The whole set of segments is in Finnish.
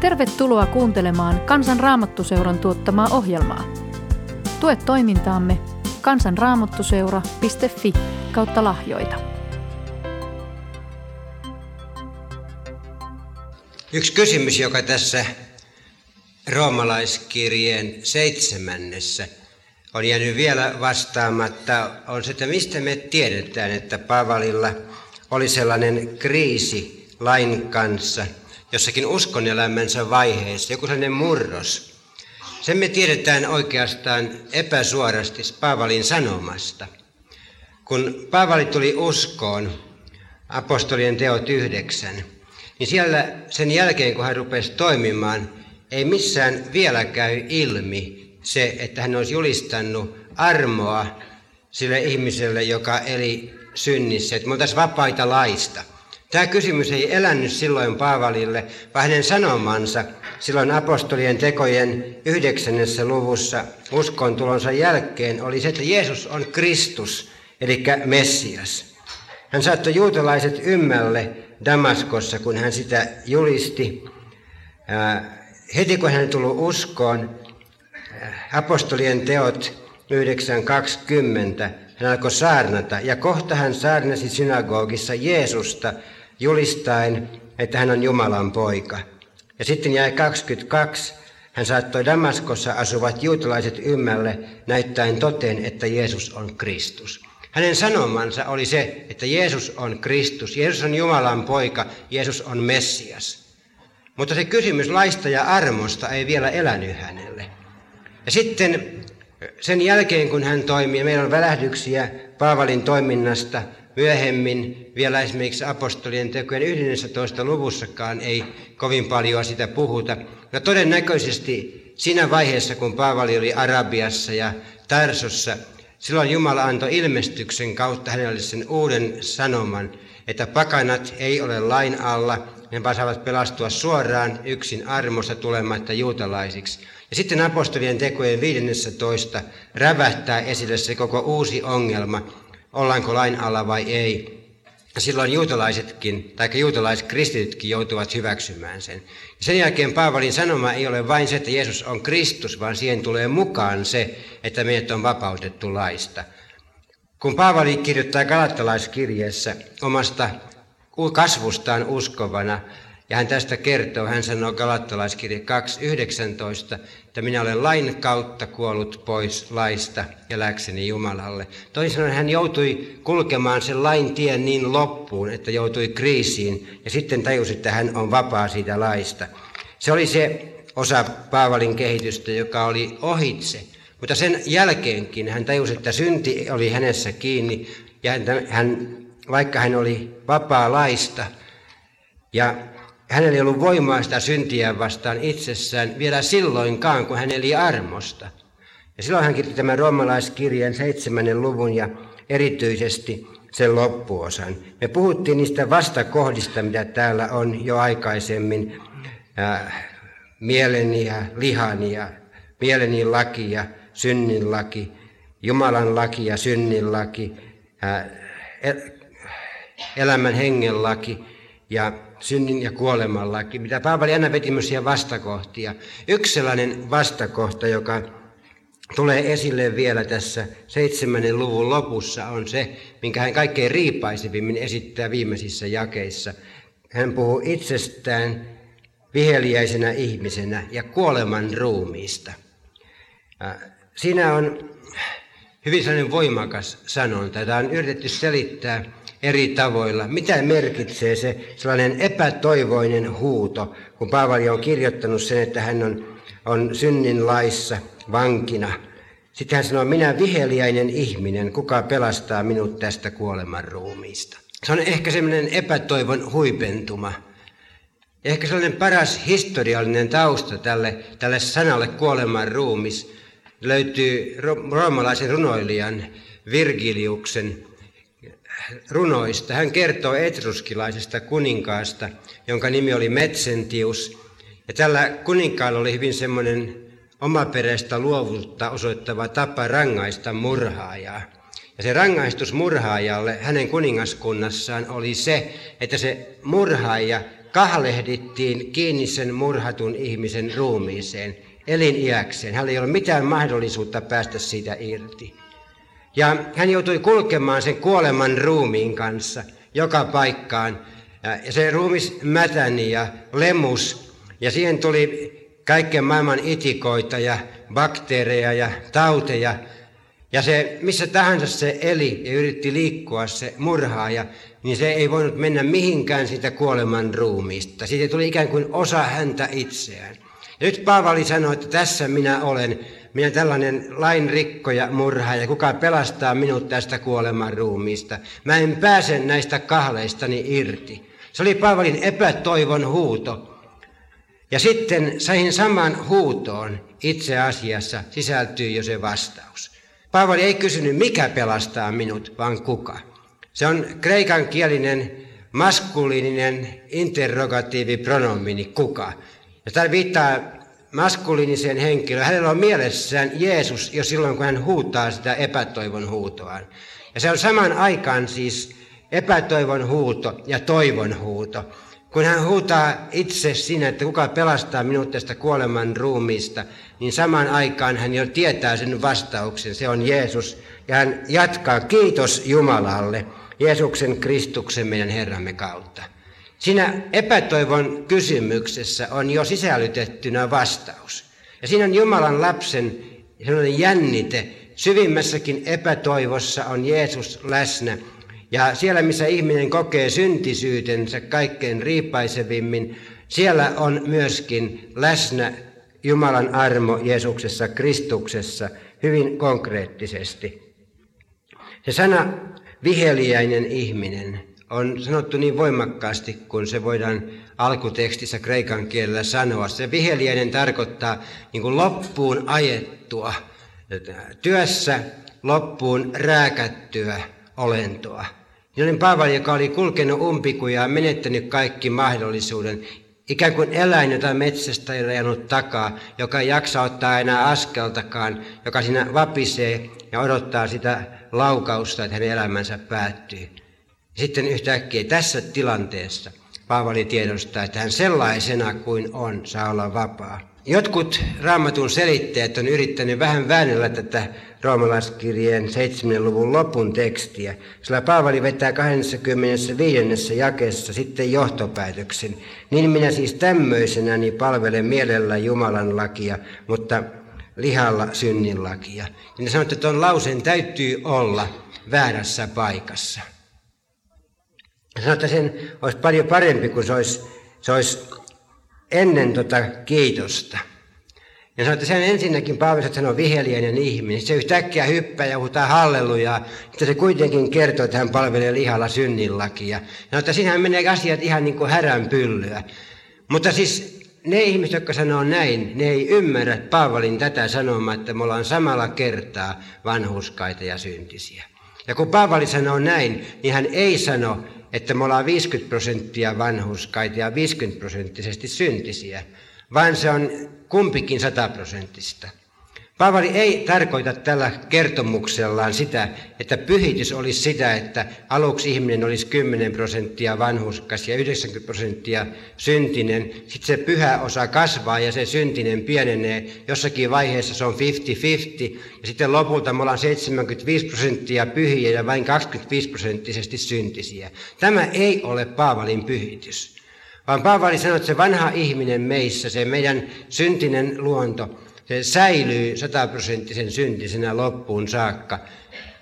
Tervetuloa kuuntelemaan Kansan Raamattuseuran tuottamaa ohjelmaa. Tue toimintaamme kansanraamattuseura.fi kautta lahjoita. Yksi kysymys, joka tässä roomalaiskirjeen seitsemännessä on jäänyt vielä vastaamatta, on se, että mistä me tiedetään, että Paavalilla oli sellainen kriisi lain kanssa – jossakin elämänsä vaiheessa, joku sellainen murros. Sen me tiedetään oikeastaan epäsuorasti Paavalin sanomasta. Kun Paavali tuli uskoon, apostolien teot yhdeksän, niin siellä sen jälkeen, kun hän rupesi toimimaan, ei missään vielä käy ilmi se, että hän olisi julistanut armoa sille ihmiselle, joka eli synnissä, että me oltaisiin vapaita laista – Tämä kysymys ei elänyt silloin Paavalille, vaan hänen sanomansa silloin apostolien tekojen yhdeksännessä luvussa uskon tulonsa jälkeen oli se, että Jeesus on Kristus, eli Messias. Hän saattoi juutalaiset ymmälle Damaskossa, kun hän sitä julisti. Heti kun hän tuli uskoon, apostolien teot 9.20, hän alkoi saarnata. Ja kohta hän saarnasi synagogissa Jeesusta, julistaen, että hän on Jumalan poika. Ja sitten jäi 22. Hän saattoi Damaskossa asuvat juutalaiset ymmälle näyttäen toteen, että Jeesus on Kristus. Hänen sanomansa oli se, että Jeesus on Kristus, Jeesus on Jumalan poika, Jeesus on Messias. Mutta se kysymys laista ja armosta ei vielä elänyt hänelle. Ja sitten sen jälkeen, kun hän toimii, meillä on välähdyksiä Paavalin toiminnasta – Myöhemmin vielä esimerkiksi apostolien tekojen 11. luvussakaan ei kovin paljon sitä puhuta. No todennäköisesti siinä vaiheessa, kun Paavali oli Arabiassa ja Tarsossa, silloin Jumala antoi ilmestyksen kautta hänelle sen uuden sanoman, että pakanat ei ole lain alla, ne vaan saavat pelastua suoraan yksin armossa tulematta juutalaisiksi. Ja sitten apostolien tekojen 15 rävähtää esille se koko uusi ongelma, ollaanko lain alla vai ei. Silloin juutalaisetkin, tai juutalaiskristitytkin joutuvat hyväksymään sen. Sen jälkeen Paavalin sanoma ei ole vain se, että Jeesus on Kristus, vaan siihen tulee mukaan se, että meidät on vapautettu laista. Kun Paavali kirjoittaa galattalaiskirjeessä omasta kasvustaan uskovana, ja hän tästä kertoo, hän sanoo Galattalaiskirja 2.19, että minä olen lain kautta kuollut pois laista ja läkseni Jumalalle. Toisin sanoen hän joutui kulkemaan sen lain tien niin loppuun, että joutui kriisiin ja sitten tajusi, että hän on vapaa siitä laista. Se oli se osa Paavalin kehitystä, joka oli ohitse. Mutta sen jälkeenkin hän tajusi, että synti oli hänessä kiinni ja hän, vaikka hän oli vapaa laista ja Hänellä ei ollut voimaa sitä syntiä vastaan itsessään vielä silloinkaan, kun hän eli armosta. Ja silloin hän kirjoitti tämän roomalaiskirjan seitsemännen luvun ja erityisesti sen loppuosan. Me puhuttiin niistä vastakohdista, mitä täällä on jo aikaisemmin. Äh, mieleni ja lihani ja mieleni laki ja synnin laki, Jumalan laki ja synnin laki, äh, elämän hengen laki ja synnin ja kuoleman laki, mitä Paavali aina veti vastakohtia. Yksi sellainen vastakohta, joka tulee esille vielä tässä seitsemännen luvun lopussa, on se, minkä hän kaikkein riipaisivimmin esittää viimeisissä jakeissa. Hän puhuu itsestään viheliäisenä ihmisenä ja kuoleman ruumiista. Siinä on hyvin sellainen voimakas sanonta. Tämä on yritetty selittää eri tavoilla. Mitä merkitsee se sellainen epätoivoinen huuto, kun Paavali on kirjoittanut sen, että hän on, on synnin laissa vankina. Sitten hän sanoo, minä viheliäinen ihminen, kuka pelastaa minut tästä kuoleman ruumiista. Se on ehkä semmoinen epätoivon huipentuma. Ehkä sellainen paras historiallinen tausta tälle, tälle sanalle kuoleman ruumis löytyy roomalaisen runoilijan Virgiliuksen runoista. Hän kertoo etruskilaisesta kuninkaasta, jonka nimi oli Metsentius. Ja tällä kuninkaalla oli hyvin semmoinen omaperäistä luovuutta osoittava tapa rangaista murhaajaa. Ja se rangaistus murhaajalle hänen kuningaskunnassaan oli se, että se murhaaja kahlehdittiin kiinni sen murhatun ihmisen ruumiiseen eliniäkseen. Hänellä ei ole mitään mahdollisuutta päästä siitä irti. Ja hän joutui kulkemaan sen kuoleman ruumiin kanssa joka paikkaan. Ja se ruumis mätäni ja lemus. Ja siihen tuli kaiken maailman itikoita ja bakteereja ja tauteja. Ja se, missä tahansa se eli ja yritti liikkua se murhaaja, niin se ei voinut mennä mihinkään siitä kuoleman ruumiista. Siitä tuli ikään kuin osa häntä itseään. Nyt Paavali sanoi, että tässä minä olen, minä tällainen lainrikkoja murhaaja, kuka pelastaa minut tästä kuoleman ruumiista. Mä en pääse näistä kahleistani irti. Se oli Paavalin epätoivon huuto. Ja sitten sain saman huutoon itse asiassa sisältyy jo se vastaus. Paavali ei kysynyt, mikä pelastaa minut, vaan kuka. Se on kreikan kielinen maskuliininen interrogatiivipronomini, kuka. Ja tämä viittaa maskuliiniseen henkilöön. Hänellä on mielessään Jeesus jo silloin, kun hän huutaa sitä epätoivon huutoaan. Ja se on saman aikaan siis epätoivon huuto ja toivon huuto. Kun hän huutaa itse sinne, että kuka pelastaa minut tästä kuoleman ruumiista, niin samaan aikaan hän jo tietää sen vastauksen. Se on Jeesus. Ja hän jatkaa, kiitos Jumalalle, Jeesuksen Kristuksen meidän Herramme kautta. Siinä epätoivon kysymyksessä on jo sisällytettynä vastaus. Ja siinä on Jumalan lapsen sellainen jännite. Syvimmässäkin epätoivossa on Jeesus läsnä ja siellä, missä ihminen kokee syntisyytensä kaikkein riipaisevimmin, siellä on myöskin läsnä Jumalan armo Jeesuksessa, Kristuksessa hyvin konkreettisesti. Se sana viheliäinen ihminen on sanottu niin voimakkaasti, kun se voidaan alkutekstissä kreikan kielellä sanoa. Se viheliäinen tarkoittaa niin kuin loppuun ajettua, työssä loppuun rääkättyä olentoa. Jonen Paavali, joka oli kulkenut umpikuja ja menettänyt kaikki mahdollisuuden, ikään kuin eläin, jota metsästä ei ajanut takaa, joka ei jaksa ottaa enää askeltakaan, joka siinä vapisee ja odottaa sitä laukausta, että hänen elämänsä päättyy. Sitten yhtäkkiä tässä tilanteessa Paavali tiedostaa, että hän sellaisena kuin on, saa olla vapaa. Jotkut raamatun selitteet on yrittänyt vähän väännellä tätä roomalaiskirjeen 7. luvun lopun tekstiä, sillä Paavali vetää 25. jakessa sitten johtopäätöksen. Niin minä siis tämmöisenäni palvelen mielellä Jumalan lakia, mutta lihalla synnin lakia. Ja ne sanoo, että tuon lauseen täytyy olla väärässä paikassa. Sanoo, että sen olisi paljon parempi, kun se olisi, se olisi ennen tota kiitosta. Ja sanoi, että sen ensinnäkin Paavali sanoi viheliäinen ihminen. Se yhtäkkiä hyppää ja huutaa hallelujaa, mutta se kuitenkin kertoo, että hän palvelee lihalla synninlakia. Ja sanoi, että siinähän menee asiat ihan niin kuin häränpyllyä. Mutta siis ne ihmiset, jotka sanoo näin, ne ei ymmärrä Paavalin tätä sanomaa, että me ollaan samalla kertaa vanhuskaita ja syntisiä. Ja kun Paavali sanoo näin, niin hän ei sano, että me ollaan 50 prosenttia vanhuskaita ja 50 prosenttisesti syntisiä, vaan se on kumpikin sataprosenttista. Paavali ei tarkoita tällä kertomuksellaan sitä, että pyhitys olisi sitä, että aluksi ihminen olisi 10 prosenttia vanhuskas ja 90 prosenttia syntinen. Sitten se pyhä osa kasvaa ja se syntinen pienenee. Jossakin vaiheessa se on 50-50 ja sitten lopulta me ollaan 75 prosenttia pyhiä ja vain 25 prosenttisesti syntisiä. Tämä ei ole Paavalin pyhitys. Vaan Paavali sanoi, että se vanha ihminen meissä, se meidän syntinen luonto, se säilyy sataprosenttisen syntisenä loppuun saakka.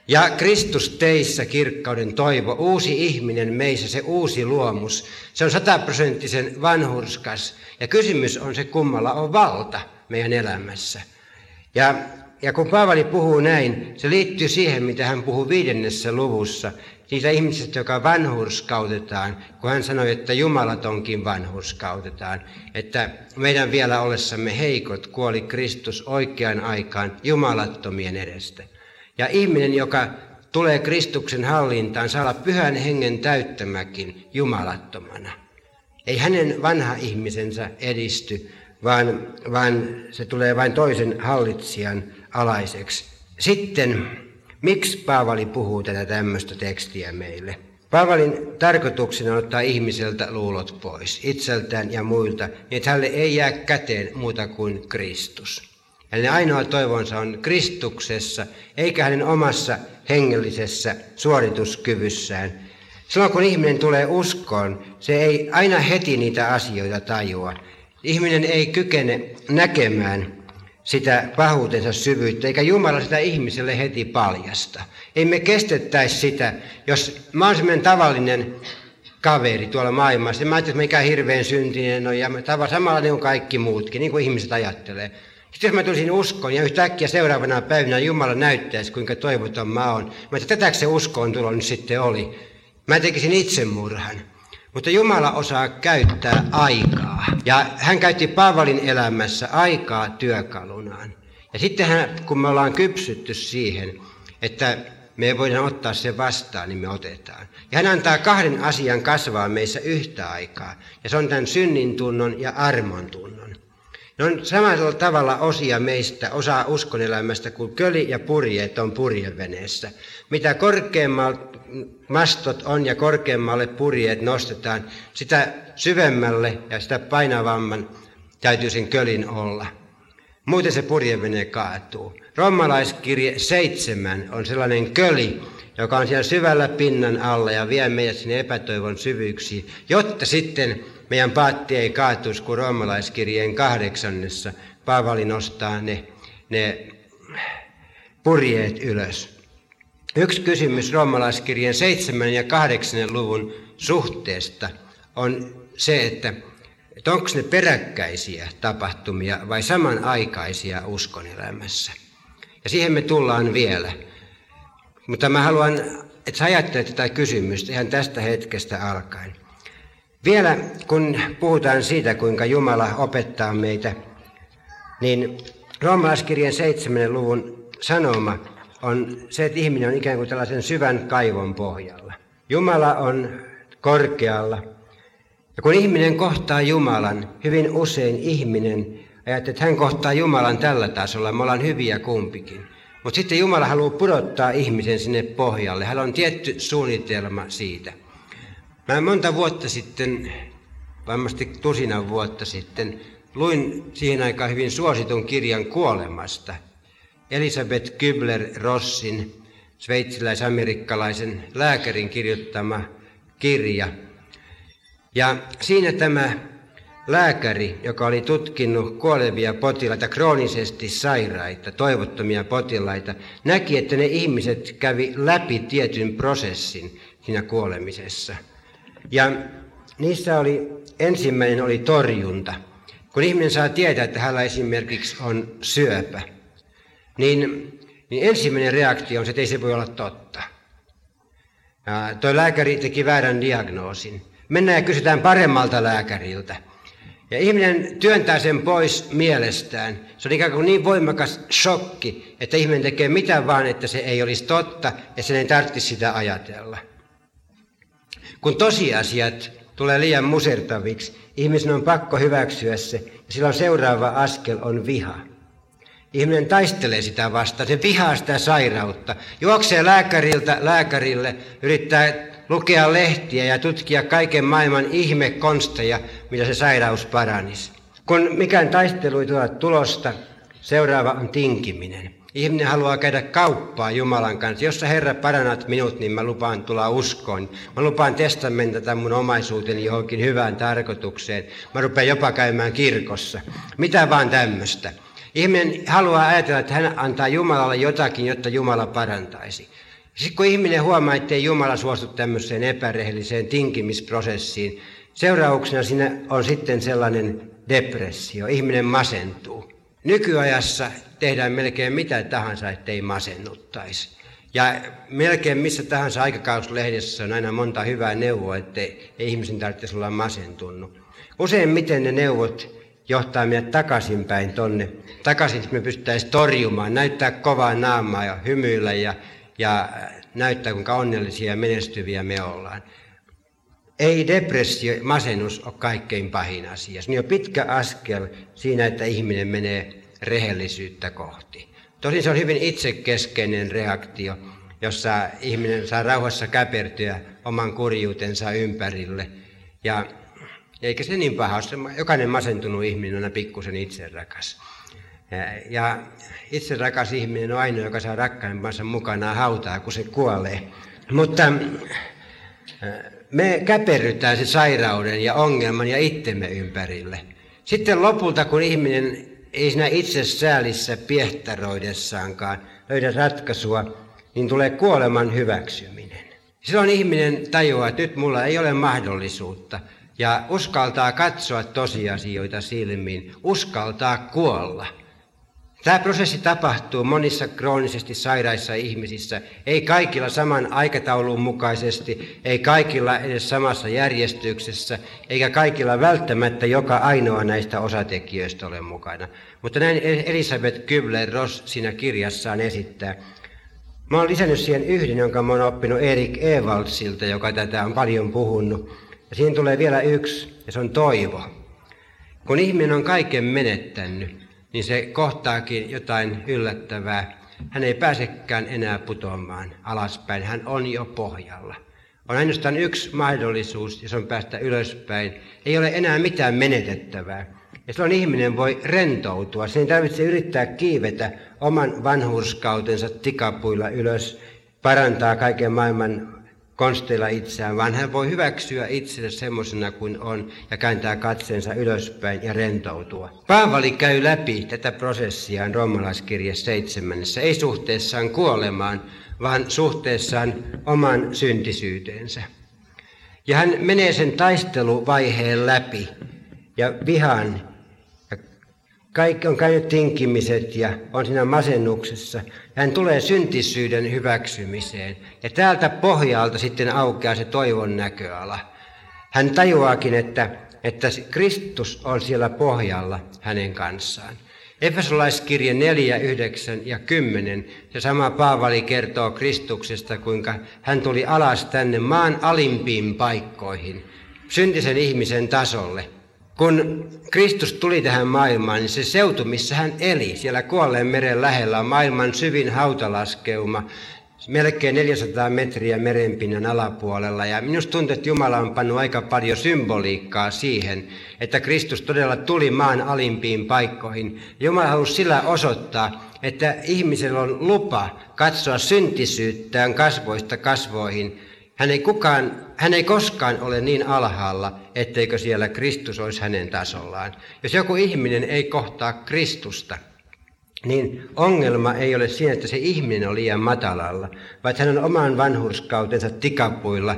Ja Kristus teissä kirkkauden toivo, uusi ihminen meissä, se uusi luomus, se on sataprosenttisen vanhurskas. Ja kysymys on se, kummalla on valta meidän elämässä. Ja, ja kun Paavali puhuu näin, se liittyy siihen, mitä hän puhuu viidennessä luvussa, siitä ihmisestä, joka vanhurskautetaan, kun hän sanoi, että jumalatonkin vanhurskautetaan, että meidän vielä ollessamme heikot kuoli Kristus oikeaan aikaan jumalattomien edestä. Ja ihminen, joka tulee Kristuksen hallintaan, saa olla pyhän hengen täyttämäkin jumalattomana. Ei hänen vanha ihmisensä edisty, vaan, vaan se tulee vain toisen hallitsijan alaiseksi. Sitten Miksi Paavali puhuu tätä tämmöistä tekstiä meille? Paavalin tarkoituksena on ottaa ihmiseltä luulot pois, itseltään ja muilta, niin että hänelle ei jää käteen muuta kuin Kristus. Hänen ainoa toivonsa on Kristuksessa, eikä hänen omassa hengellisessä suorituskyvyssään. Silloin kun ihminen tulee uskoon, se ei aina heti niitä asioita tajua. Ihminen ei kykene näkemään sitä pahuutensa syvyyttä, eikä Jumala sitä ihmiselle heti paljasta. Ei me kestettäisi sitä, jos mä olen tavallinen kaveri tuolla maailmassa, mä ajattelin, että mikä hirveän syntinen on, ja samalla samanlainen kuin kaikki muutkin, niin kuin ihmiset ajattelee. Sitten jos mä tulisin uskoon ja yhtäkkiä seuraavana päivänä Jumala näyttäisi, kuinka toivoton mä oon. Mä että tätäkö se uskoon tulo nyt sitten oli. Mä tekisin itsemurhan. Mutta Jumala osaa käyttää aikaa. Ja hän käytti Paavalin elämässä aikaa työkalunaan. Ja sitten hän, kun me ollaan kypsytty siihen, että me voidaan ottaa se vastaan, niin me otetaan. Ja hän antaa kahden asian kasvaa meissä yhtä aikaa. Ja se on tämän synnin tunnon ja armon tunnon. Ne on samalla tavalla osia meistä, osa uskonelämästä, kuin köli ja purjeet on purjeveneessä. Mitä korkeammalta mastot on ja korkeammalle purjeet nostetaan, sitä syvemmälle ja sitä painavamman täytyy sen kölin olla. Muuten se purjevene kaatuu. Rommalaiskirje 7 on sellainen köli, joka on siellä syvällä pinnan alla ja vie meidät sinne epätoivon syvyyksiin, jotta sitten meidän paatti ei kaatuisi, kun roomalaiskirjeen kahdeksannessa Paavali nostaa ne, ne purjeet ylös. Yksi kysymys roomalaiskirjeen 7 ja 8 luvun suhteesta on se, että, että onko ne peräkkäisiä tapahtumia vai samanaikaisia elämässä. Ja siihen me tullaan vielä. Mutta mä haluan, että sä ajattelet tätä kysymystä ihan tästä hetkestä alkaen. Vielä kun puhutaan siitä, kuinka Jumala opettaa meitä, niin roomalaiskirjan 7. luvun sanoma on se, että ihminen on ikään kuin tällaisen syvän kaivon pohjalla. Jumala on korkealla. Ja kun ihminen kohtaa Jumalan, hyvin usein ihminen ajattelee, että hän kohtaa Jumalan tällä tasolla, me ollaan hyviä kumpikin. Mutta sitten Jumala haluaa pudottaa ihmisen sinne pohjalle. Hän on tietty suunnitelma siitä. Mä monta vuotta sitten, varmasti tusinan vuotta sitten, luin siihen aikaan hyvin suositun kirjan kuolemasta. Elisabeth Kübler-Rossin, sveitsiläis-amerikkalaisen lääkärin kirjoittama kirja. Ja siinä tämä lääkäri, joka oli tutkinut kuolevia potilaita, kroonisesti sairaita, toivottomia potilaita, näki, että ne ihmiset kävi läpi tietyn prosessin siinä kuolemisessa – ja niissä oli, ensimmäinen oli torjunta. Kun ihminen saa tietää, että hänellä esimerkiksi on syöpä, niin, niin ensimmäinen reaktio on se, että ei se voi olla totta. Ja toi lääkäri teki väärän diagnoosin. Mennään ja kysytään paremmalta lääkäriltä. Ja ihminen työntää sen pois mielestään. Se on ikään kuin niin voimakas shokki, että ihminen tekee mitä vaan, että se ei olisi totta ja sen ei tarvitsisi sitä ajatella. Kun tosiasiat tulee liian musertaviksi, ihmisen on pakko hyväksyä se, ja silloin seuraava askel on viha. Ihminen taistelee sitä vastaan, se vihaa sitä sairautta, juoksee lääkäriltä lääkärille, yrittää lukea lehtiä ja tutkia kaiken maailman ihmekonsteja, millä se sairaus paranisi. Kun mikään taistelu ei tuo tulosta, seuraava on tinkiminen. Ihminen haluaa käydä kauppaa Jumalan kanssa. Jos sä Herra parannat minut, niin mä lupaan tulla uskoon. Mä lupaan testamentata mun omaisuuteni johonkin hyvään tarkoitukseen. Mä rupean jopa käymään kirkossa. Mitä vaan tämmöistä. Ihminen haluaa ajatella, että hän antaa Jumalalle jotakin, jotta Jumala parantaisi. Sitten kun ihminen huomaa, että ei Jumala suostu tämmöiseen epärehelliseen tinkimisprosessiin, seurauksena siinä on sitten sellainen depressio. Ihminen masentuu. Nykyajassa tehdään melkein mitä tahansa, ettei masennuttaisi. Ja melkein missä tahansa aikakauslehdessä on aina monta hyvää neuvoa, ettei ihmisen tarvitsisi olla masentunut. Useimmiten ne neuvot johtaa meidät takaisinpäin tonne, takaisin, me pystyttäisiin torjumaan, näyttää kovaa naamaa ja hymyillä ja, ja näyttää, kuinka onnellisia ja menestyviä me ollaan. Ei depressio, masennus ole kaikkein pahin asia. Se on jo pitkä askel siinä, että ihminen menee rehellisyyttä kohti. Tosin se on hyvin itsekeskeinen reaktio. jossa ihminen saa rauhassa käpertyä oman kurjuutensa ympärille. Ja eikä se niin paha ole. Jokainen masentunut ihminen on pikkusen itserakas. Ja itse rakas ihminen on ainoa, joka saa rakkaimpansa mukanaan hautaa, kun se kuolee. Mutta me käperrytään se sairauden ja ongelman ja itsemme ympärille. Sitten lopulta, kun ihminen ei siinä itse säälissä piehtaroidessaankaan löydä ratkaisua, niin tulee kuoleman hyväksyminen. Silloin ihminen tajuaa, että nyt mulla ei ole mahdollisuutta ja uskaltaa katsoa tosiasioita silmiin, uskaltaa kuolla. Tämä prosessi tapahtuu monissa kroonisesti sairaissa ihmisissä, ei kaikilla saman aikataulun mukaisesti, ei kaikilla edes samassa järjestyksessä, eikä kaikilla välttämättä joka ainoa näistä osatekijöistä ole mukana. Mutta näin Elisabeth Kübler-Ross siinä kirjassaan esittää. Mä olen lisännyt siihen yhden, jonka mä olen oppinut Erik Evalsilta, joka tätä on paljon puhunut. Ja siinä tulee vielä yksi, ja se on toivo. Kun ihminen on kaiken menettänyt, niin se kohtaakin jotain yllättävää. Hän ei pääsekään enää putoamaan alaspäin, hän on jo pohjalla. On ainoastaan yksi mahdollisuus, ja se on päästä ylöspäin. Ei ole enää mitään menetettävää. Ja silloin ihminen voi rentoutua. Sen ei tarvitse yrittää kiivetä oman vanhurskautensa tikapuilla ylös, parantaa kaiken maailman konsteilla itseään, vaan hän voi hyväksyä itsensä semmoisena kuin on ja kääntää katseensa ylöspäin ja rentoutua. Paavali käy läpi tätä prosessia roomalaiskirja seitsemännessä, ei suhteessaan kuolemaan, vaan suhteessaan oman syntisyyteensä. Ja hän menee sen taisteluvaiheen läpi ja vihan kaikki on käynyt tinkimiset ja on siinä masennuksessa. Hän tulee syntisyyden hyväksymiseen. Ja täältä pohjalta sitten aukeaa se toivon näköala. Hän tajuaakin, että, että Kristus on siellä pohjalla hänen kanssaan. Efesolaiskirje 4, 9 ja 10, se sama Paavali kertoo Kristuksesta, kuinka hän tuli alas tänne maan alimpiin paikkoihin, syntisen ihmisen tasolle – kun Kristus tuli tähän maailmaan, niin se seutu, missä hän eli, siellä kuolleen meren lähellä, on maailman syvin hautalaskeuma, melkein 400 metriä merenpinnan alapuolella. Ja minusta tuntuu, että Jumala on pannut aika paljon symboliikkaa siihen, että Kristus todella tuli maan alimpiin paikkoihin. Jumala halusi sillä osoittaa, että ihmisellä on lupa katsoa syntisyyttään kasvoista kasvoihin hän ei, kukaan, hän ei koskaan ole niin alhaalla, etteikö siellä Kristus olisi hänen tasollaan. Jos joku ihminen ei kohtaa Kristusta, niin ongelma ei ole siinä, että se ihminen on liian matalalla, vaan hän on oman vanhurskautensa tikapuilla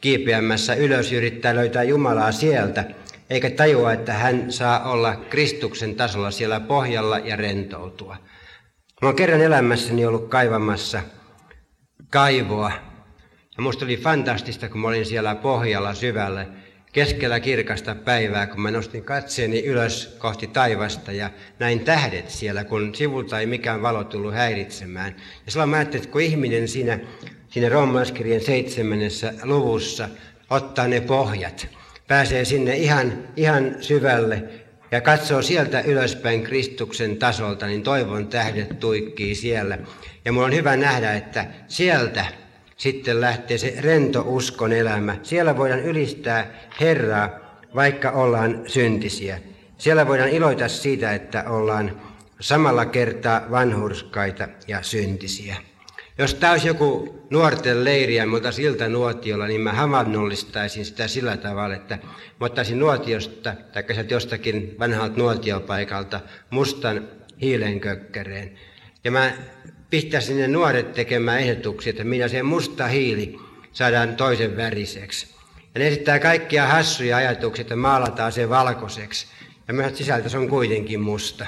kiipeämässä ylös yrittää löytää Jumalaa sieltä, eikä tajua, että hän saa olla Kristuksen tasolla siellä pohjalla ja rentoutua. Mä olen kerran elämässäni ollut kaivamassa kaivoa, ja musta oli fantastista, kun mä olin siellä pohjalla syvällä, keskellä kirkasta päivää, kun mä nostin katseeni ylös kohti taivasta ja näin tähdet siellä, kun sivulta ei mikään valo tullut häiritsemään. Ja silloin mä ajattelin, että kun ihminen siinä, siinä roomalaiskirjan seitsemännessä luvussa ottaa ne pohjat, pääsee sinne ihan, ihan syvälle ja katsoo sieltä ylöspäin Kristuksen tasolta, niin toivon tähdet tuikkii siellä. Ja mulla on hyvä nähdä, että sieltä sitten lähtee se rento uskon elämä. Siellä voidaan ylistää Herraa, vaikka ollaan syntisiä. Siellä voidaan iloita siitä, että ollaan samalla kertaa vanhurskaita ja syntisiä. Jos tämä olisi joku nuorten leiriä, mutta siltä nuotiolla, niin mä havainnollistaisin sitä sillä tavalla, että mä ottaisin nuotiosta, tai jostakin vanhalta nuotiopaikalta, mustan hiilenkökkäreen. Ja mä pistää sinne nuoret tekemään ehdotuksia, että minä se musta hiili saadaan toisen väriseksi. Ja ne esittää kaikkia hassuja ajatuksia, että maalataan se valkoiseksi. Ja myös sisältö se on kuitenkin musta.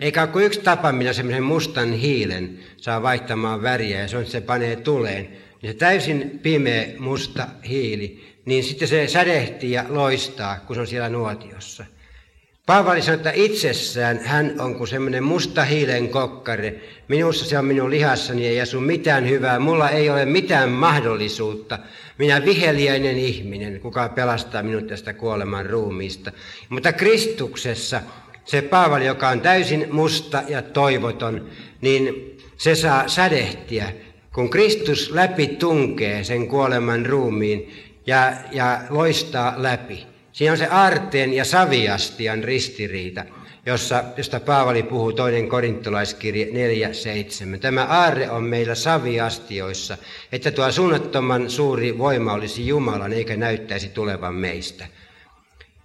Eikä ole kuin yksi tapa, millä semmoisen mustan hiilen saa vaihtamaan väriä, ja se on, että se panee tuleen. Niin se täysin pimeä musta hiili, niin sitten se sädehtii ja loistaa, kun se on siellä nuotiossa. Paavali sanoi, että itsessään hän on kuin semmoinen musta hiilen kokkare. Minussa se on minun lihassani, ei asu mitään hyvää. Mulla ei ole mitään mahdollisuutta. Minä viheliäinen ihminen, kuka pelastaa minut tästä kuoleman ruumiista. Mutta Kristuksessa se Paavali, joka on täysin musta ja toivoton, niin se saa sädehtiä kun Kristus läpi tunkee sen kuoleman ruumiin ja, ja loistaa läpi. Siinä on se aarteen ja saviastian ristiriita, jossa, josta Paavali puhuu toinen korintolaiskirje 4.7. Tämä aarre on meillä saviastioissa, että tuo suunnattoman suuri voima olisi Jumalan eikä näyttäisi tulevan meistä.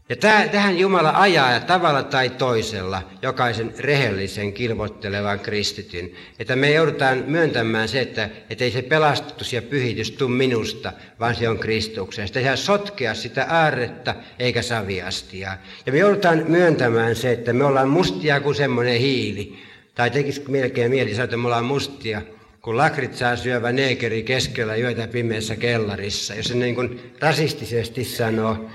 Ja tähän Jumala ajaa tavalla tai toisella jokaisen rehellisen kilvoittelevan kristityn, että me joudutaan myöntämään se, että, että ei se pelastus ja pyhitys tule minusta, vaan se on Kristuksesta. Sitä sotkea sitä aarretta eikä saviastia. Ja me joudutaan myöntämään se, että me ollaan mustia kuin semmoinen hiili. Tai tekisi melkein mieli sanoa, että me ollaan mustia kun lakritsaa syövä neekeri keskellä yötä pimeässä kellarissa, jos se niin kuin rasistisesti sanoo.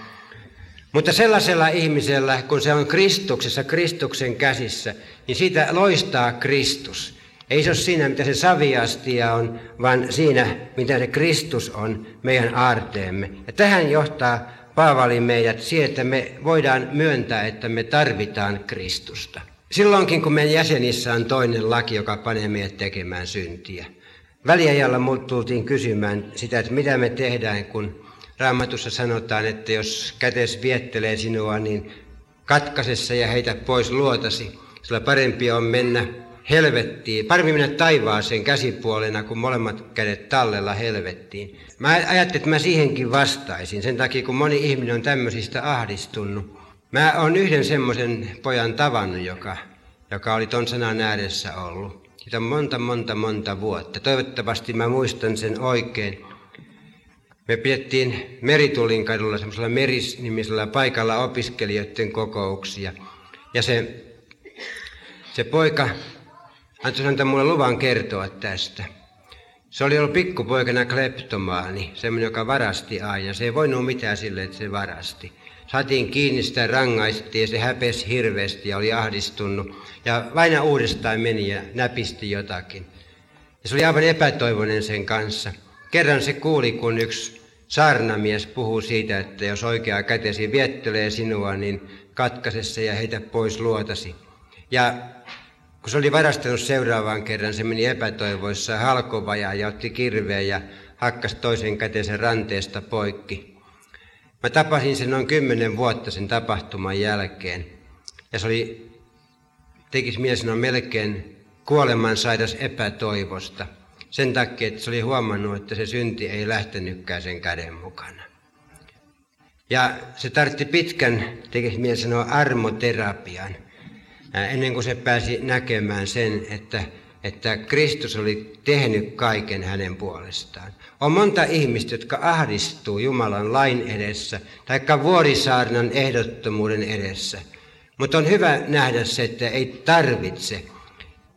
Mutta sellaisella ihmisellä, kun se on Kristuksessa, Kristuksen käsissä, niin siitä loistaa Kristus. Ei se ole siinä, mitä se saviastia on, vaan siinä, mitä se Kristus on meidän aarteemme. Ja tähän johtaa Paavali meidät siihen, että me voidaan myöntää, että me tarvitaan Kristusta. Silloinkin, kun meidän jäsenissä on toinen laki, joka panee meidät tekemään syntiä. Väliajalla tultiin kysymään sitä, että mitä me tehdään, kun Raamatussa sanotaan, että jos kätes viettelee sinua, niin katkaisessa ja heitä pois luotasi. Sillä parempi on mennä helvettiin, parempi mennä taivaaseen käsipuolena, kuin molemmat kädet tallella helvettiin. Mä ajattelin, että mä siihenkin vastaisin, sen takia kun moni ihminen on tämmöisistä ahdistunut. Mä oon yhden semmoisen pojan tavannut, joka, joka oli ton sanan ääressä ollut. Siitä on monta, monta, monta vuotta. Toivottavasti mä muistan sen oikein. Me pidettiin Meritulin kadulla semmoisella Meris-nimisellä paikalla opiskelijoiden kokouksia. Ja se, se poika antoi antaa mulle luvan kertoa tästä. Se oli ollut pikkupoikana kleptomaani, semmoinen, joka varasti aina. Se ei voinut mitään sille, että se varasti. Saatiin kiinni, sitä rangaistiin ja se häpesi hirveästi ja oli ahdistunut. Ja aina uudestaan meni ja näpisti jotakin. Ja se oli aivan epätoivoinen sen kanssa. Kerran se kuuli, kun yksi saarnamies puhuu siitä, että jos oikea kätesi viettelee sinua, niin katkaise se ja heitä pois luotasi. Ja kun se oli varastanut seuraavan kerran, se meni epätoivoissa halkovajaa ja otti kirveen ja hakkas toisen kätensä ranteesta poikki. Mä tapasin sen noin kymmenen vuotta sen tapahtuman jälkeen. Ja se oli, tekisi mies sanoa melkein kuolemansairas epätoivosta – sen takia, että se oli huomannut, että se synti ei lähtenytkään sen käden mukana. Ja se tartti pitkän, tekisi mies sanoa, armoterapian, ennen kuin se pääsi näkemään sen, että, että Kristus oli tehnyt kaiken hänen puolestaan. On monta ihmistä, jotka ahdistuu Jumalan lain edessä, tai vuorisaarnan ehdottomuuden edessä. Mutta on hyvä nähdä se, että ei tarvitse.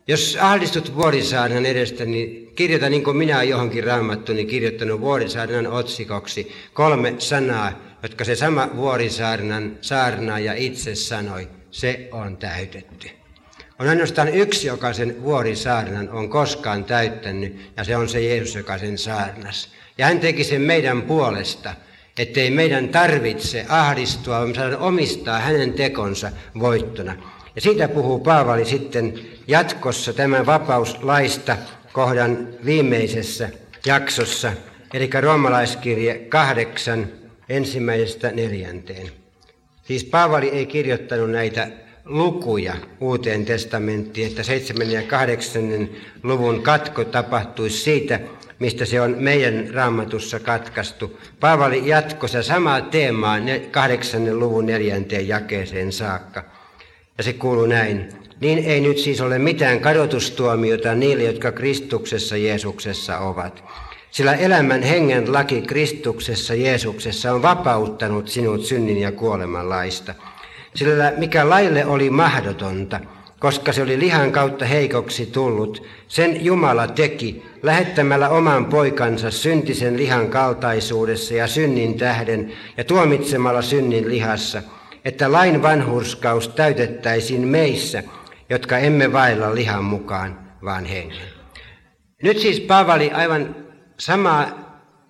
Jos ahdistut vuorisaarnan edestä, niin kirjoita niin kuin minä johonkin raamattuun niin kirjoittanut vuorisaarnan otsikoksi kolme sanaa, jotka se sama vuorisaarnan saarnaaja itse sanoi, se on täytetty. On ainoastaan yksi, joka sen vuorisaarnan on koskaan täyttänyt, ja se on se Jeesus, joka sen saarnas. Ja hän teki sen meidän puolesta, ettei meidän tarvitse ahdistua, vaan saadaan omistaa hänen tekonsa voittona. Ja siitä puhuu Paavali sitten jatkossa tämän vapauslaista kohdan viimeisessä jaksossa, eli roomalaiskirje kahdeksan ensimmäisestä neljänteen. Siis Paavali ei kirjoittanut näitä lukuja uuteen testamenttiin, että 7. ja 8. luvun katko tapahtuisi siitä, mistä se on meidän raamatussa katkastu. Paavali jatkoi se samaa teemaa 8. luvun neljänteen jakeeseen saakka. Ja se kuuluu näin. Niin ei nyt siis ole mitään kadotustuomiota niille, jotka Kristuksessa Jeesuksessa ovat. Sillä elämän hengen laki Kristuksessa Jeesuksessa on vapauttanut sinut synnin ja kuoleman laista. Sillä mikä laille oli mahdotonta, koska se oli lihan kautta heikoksi tullut, sen Jumala teki lähettämällä oman poikansa syntisen lihan kaltaisuudessa ja synnin tähden ja tuomitsemalla synnin lihassa, että lain vanhurskaus täytettäisiin meissä – jotka emme vailla lihan mukaan, vaan hengen. Nyt siis Paavali aivan samaa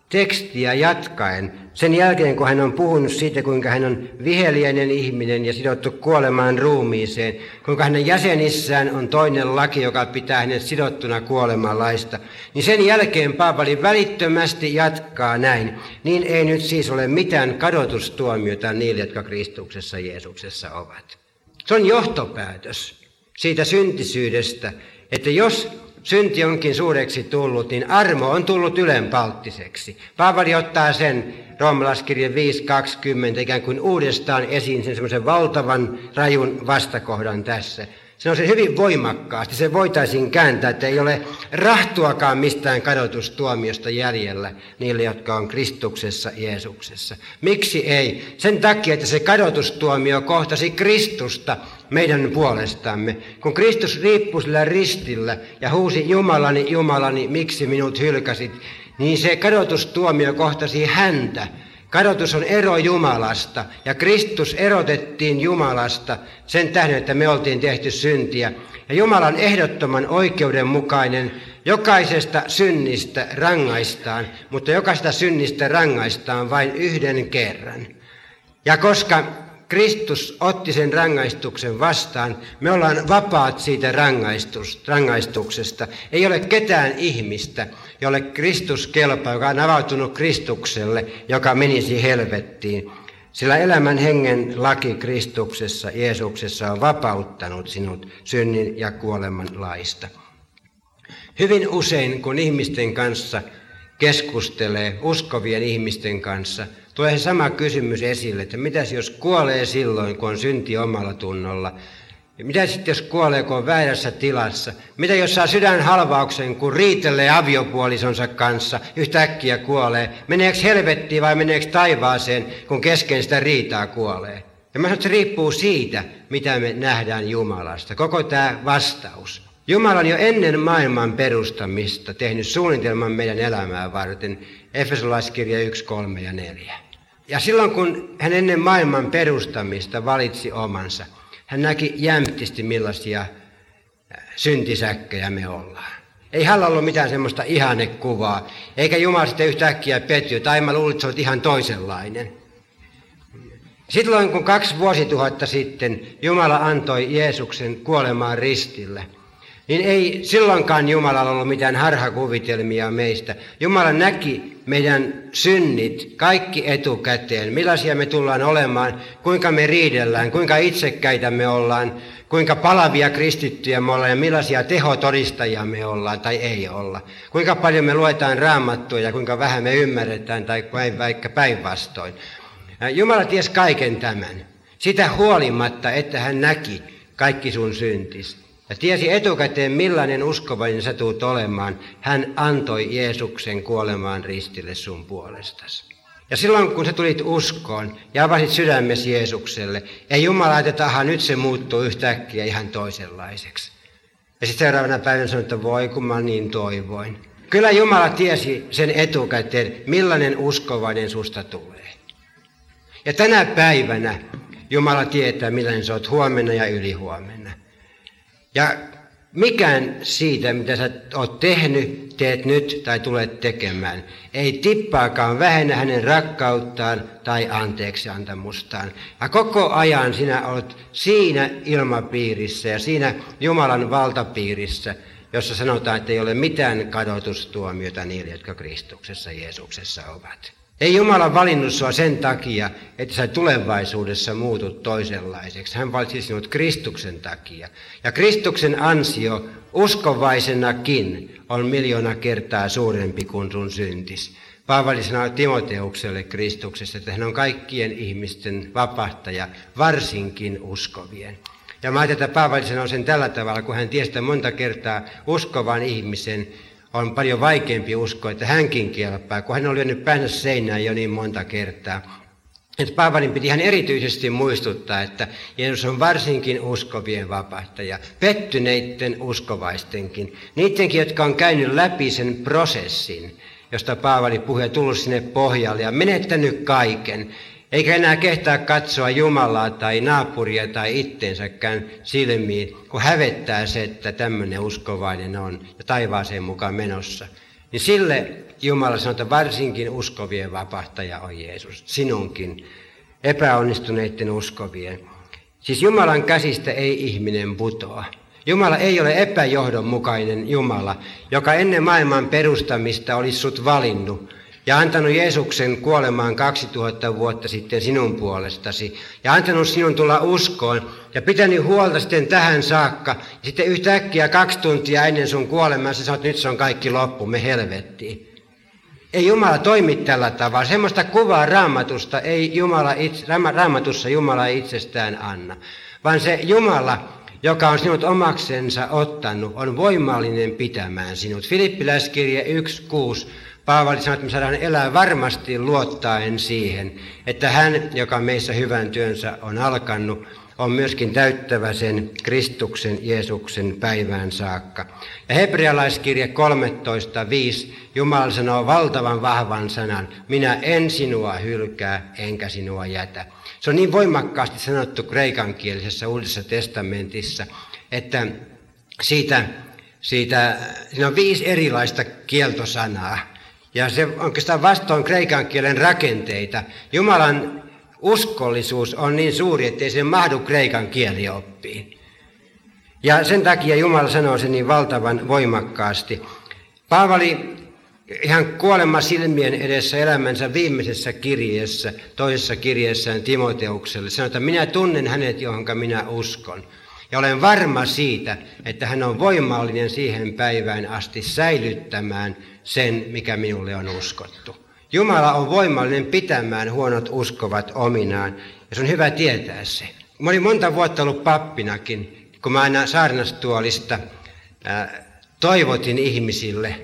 tekstiä jatkaen Sen jälkeen, kun hän on puhunut siitä, kuinka hän on viheliäinen ihminen ja sidottu kuolemaan ruumiiseen, kuinka hänen jäsenissään on toinen laki, joka pitää hänet sidottuna kuolemaan laista, niin sen jälkeen Paavali välittömästi jatkaa näin. Niin ei nyt siis ole mitään kadotustuomiota niille, jotka Kristuksessa Jeesuksessa ovat. Se on johtopäätös siitä syntisyydestä, että jos synti onkin suureksi tullut, niin armo on tullut ylenpalttiseksi. Paavali ottaa sen roomalaiskirje 5.20 ikään kuin uudestaan esiin sen semmoisen valtavan rajun vastakohdan tässä. Se on se hyvin voimakkaasti. Se voitaisiin kääntää, että ei ole rahtuakaan mistään kadotustuomiosta jäljellä niille, jotka on Kristuksessa Jeesuksessa. Miksi ei? Sen takia, että se kadotustuomio kohtasi Kristusta meidän puolestamme. Kun Kristus riippui sillä ristillä ja huusi Jumalani, Jumalani, miksi minut hylkäsit, niin se kadotustuomio kohtasi häntä. Kadotus on ero Jumalasta ja Kristus erotettiin Jumalasta sen tähden, että me oltiin tehty syntiä. Ja Jumalan ehdottoman oikeudenmukainen jokaisesta synnistä rangaistaan, mutta jokaisesta synnistä rangaistaan vain yhden kerran. Ja koska Kristus otti sen rangaistuksen vastaan. Me ollaan vapaat siitä rangaistuksesta. Ei ole ketään ihmistä, jolle Kristus kelpaa, joka on avautunut Kristukselle, joka menisi helvettiin. Sillä elämän hengen laki Kristuksessa, Jeesuksessa on vapauttanut sinut synnin ja kuoleman laista. Hyvin usein, kun ihmisten kanssa keskustelee, uskovien ihmisten kanssa – tulee sama kysymys esille, että mitäs jos kuolee silloin, kun on synti omalla tunnolla, ja mitä sitten, jos kuolee, kun on väärässä tilassa? Mitä jos saa sydänhalvauksen, kun riitelee aviopuolisonsa kanssa, yhtäkkiä kuolee? Meneekö helvettiin vai meneekö taivaaseen, kun kesken sitä riitaa kuolee? Ja mä sanon, että se riippuu siitä, mitä me nähdään Jumalasta. Koko tämä vastaus. Jumala on jo ennen maailman perustamista tehnyt suunnitelman meidän elämää varten. Efesolaiskirja 1, 3 ja 4. Ja silloin kun hän ennen maailman perustamista valitsi omansa, hän näki jämptisti millaisia äh, syntisäkkejä me ollaan. Ei hänellä ollut mitään semmoista ihannekuvaa, eikä Jumala sitten yhtäkkiä petty, tai mä luulin, että ihan toisenlainen. Silloin kun kaksi vuosituhatta sitten Jumala antoi Jeesuksen kuolemaan ristille – niin ei silloinkaan Jumalalla ollut mitään harhakuvitelmia meistä. Jumala näki meidän synnit kaikki etukäteen, millaisia me tullaan olemaan, kuinka me riidellään, kuinka itsekkäitä me ollaan, kuinka palavia kristittyjä me ollaan ja millaisia tehotodistajia me ollaan tai ei olla. Kuinka paljon me luetaan raamattua ja kuinka vähän me ymmärretään tai vaikka päinvastoin. Jumala ties kaiken tämän. Sitä huolimatta, että hän näki kaikki sun syntis. Ja tiesi etukäteen, millainen uskovainen sä tuut olemaan. Hän antoi Jeesuksen kuolemaan ristille sun puolestasi. Ja silloin kun sä tulit uskoon ja avasit sydämesi Jeesukselle, ei Jumala että aha, nyt se muuttuu yhtäkkiä ihan toisenlaiseksi. Ja sitten seuraavana päivänä sanoi, että voi kun mä niin toivoin. Kyllä Jumala tiesi sen etukäteen, millainen uskovainen susta tulee. Ja tänä päivänä Jumala tietää, millainen sä oot huomenna ja ylihuomenna. Ja mikään siitä, mitä sä oot tehnyt, teet nyt tai tulet tekemään, ei tippaakaan vähennä hänen rakkauttaan tai anteeksi antamustaan. Ja koko ajan sinä olet siinä ilmapiirissä ja siinä Jumalan valtapiirissä, jossa sanotaan, että ei ole mitään kadotustuomiota niille, jotka Kristuksessa Jeesuksessa ovat. Ei Jumala valinnut sinua sen takia, että sä tulevaisuudessa muutut toisenlaiseksi. Hän valitsi sinut Kristuksen takia. Ja Kristuksen ansio uskovaisenakin on miljoona kertaa suurempi kuin sun syntis. Paavali sanoi Timoteukselle Kristuksesta, että hän on kaikkien ihmisten vapahtaja, varsinkin uskovien. Ja mä ajattelin, että Paavali sanoi sen tällä tavalla, kun hän tiesi monta kertaa uskovan ihmisen on paljon vaikeampi uskoa, että hänkin kelpaa, kun hän oli lyönyt päänsä seinään jo niin monta kertaa. Että Paavalin piti ihan erityisesti muistuttaa, että Jeesus on varsinkin uskovien vapahtaja, pettyneiden uskovaistenkin, niidenkin, jotka on käynyt läpi sen prosessin, josta Paavali puhui tullut sinne pohjalle ja menettänyt kaiken, eikä enää kehtaa katsoa Jumalaa tai naapuria tai itteensäkään silmiin, kun hävettää se, että tämmöinen uskovainen on ja taivaaseen mukaan menossa. Niin sille Jumala sanoo, että varsinkin uskovien vapahtaja on Jeesus, sinunkin, epäonnistuneiden uskovien. Siis Jumalan käsistä ei ihminen putoa. Jumala ei ole epäjohdonmukainen Jumala, joka ennen maailman perustamista olisi sut valinnut ja antanut Jeesuksen kuolemaan 2000 vuotta sitten sinun puolestasi ja antanut sinun tulla uskoon ja pitänyt huolta sitten tähän saakka. Ja sitten yhtäkkiä kaksi tuntia ennen sun kuolemaa sä sanot, nyt se on kaikki loppu, me helvettiin. Ei Jumala toimi tällä tavalla. Semmoista kuvaa raamatusta ei Jumala itse, raamatussa Jumala itsestään anna, vaan se Jumala, joka on sinut omaksensa ottanut, on voimallinen pitämään sinut. Filippiläiskirje 1.6 Paavali sanoi, että me saadaan elää varmasti luottaen siihen, että hän, joka meissä hyvän työnsä on alkanut, on myöskin täyttävä sen Kristuksen Jeesuksen päivään saakka. Ja hebrealaiskirje 13.5 Jumala sanoo valtavan vahvan sanan, minä en sinua hylkää enkä sinua jätä. Se on niin voimakkaasti sanottu kreikankielisessä uudessa testamentissa, että siitä, siitä, siinä on viisi erilaista kieltosanaa. Ja se oikeastaan vastoin kreikan kielen rakenteita. Jumalan uskollisuus on niin suuri, ettei se mahdu kreikan kielioppiin. Ja sen takia Jumala sanoo sen niin valtavan voimakkaasti. Paavali ihan kuolema silmien edessä elämänsä viimeisessä kirjeessä, toisessa kirjeessään Timoteukselle, sanoo, että minä tunnen hänet, johonka minä uskon. Ja olen varma siitä, että hän on voimallinen siihen päivään asti säilyttämään sen, mikä minulle on uskottu. Jumala on voimallinen pitämään huonot uskovat ominaan, ja se on hyvä tietää se. Mä olin monta vuotta ollut pappinakin, kun mä aina saarnastuolista ää, toivotin ihmisille,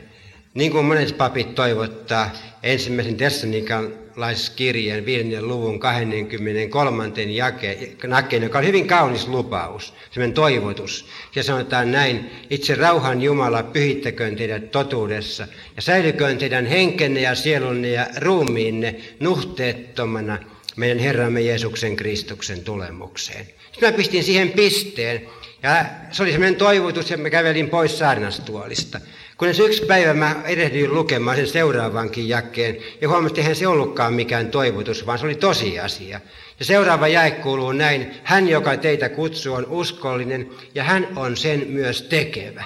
niin kuin monet papit toivottaa ensimmäisen Tessalonikan kirjeen 5. luvun 23. jakeen, joka on hyvin kaunis lupaus, semmoinen toivotus. Ja sanotaan näin, itse rauhan Jumala pyhittäköön teidät totuudessa ja säilyköön teidän henkenne ja sielunne ja ruumiinne nuhteettomana meidän Herramme Jeesuksen Kristuksen tulemukseen. Sitten mä pistin siihen pisteen ja se oli semmoinen toivotus ja mä kävelin pois saarnastuolista. Kunnes yksi päivä mä erehdyin lukemaan sen seuraavankin jakkeen ja huomasin, että eihän se ollutkaan mikään toivotus, vaan se oli tosiasia. Ja seuraava jae kuuluu näin, hän joka teitä kutsuu on uskollinen ja hän on sen myös tekevä.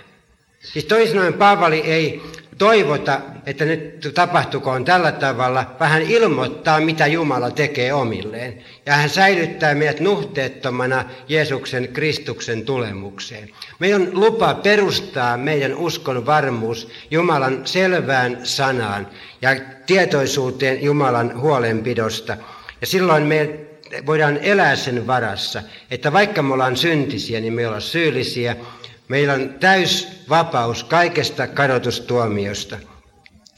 Siis toisin sanoen Paavali ei toivota, että nyt tapahtukoon tällä tavalla, vaan hän ilmoittaa, mitä Jumala tekee omilleen. Ja hän säilyttää meidät nuhteettomana Jeesuksen Kristuksen tulemukseen. Meidän on lupa perustaa meidän uskon varmuus Jumalan selvään sanaan ja tietoisuuteen Jumalan huolenpidosta. Ja silloin me voidaan elää sen varassa, että vaikka me ollaan syntisiä, niin me ollaan syyllisiä, Meillä on täys vapaus kaikesta kadotustuomiosta.